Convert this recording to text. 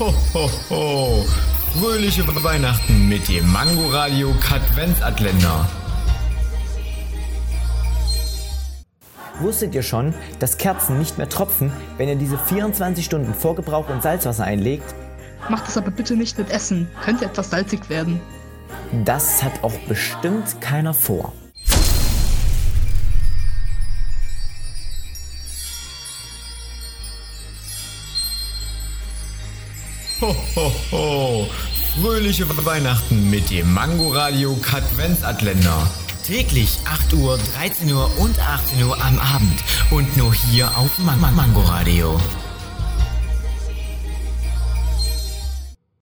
Ho, ho, ho. Fröhliche Weihnachten mit dem Mangoradio Katwenzatländer. Wusstet ihr schon, dass Kerzen nicht mehr tropfen, wenn ihr diese 24 Stunden vor Gebrauch in Salzwasser einlegt? Macht es aber bitte nicht mit Essen. Könnte etwas salzig werden. Das hat auch bestimmt keiner vor. Ho, ho, ho. Fröhliche Weihnachten mit dem Mangoradio Katwenzatländer. Täglich 8 Uhr, 13 Uhr und 18 Uhr am Abend. Und nur hier auf Man Man Mangoradio.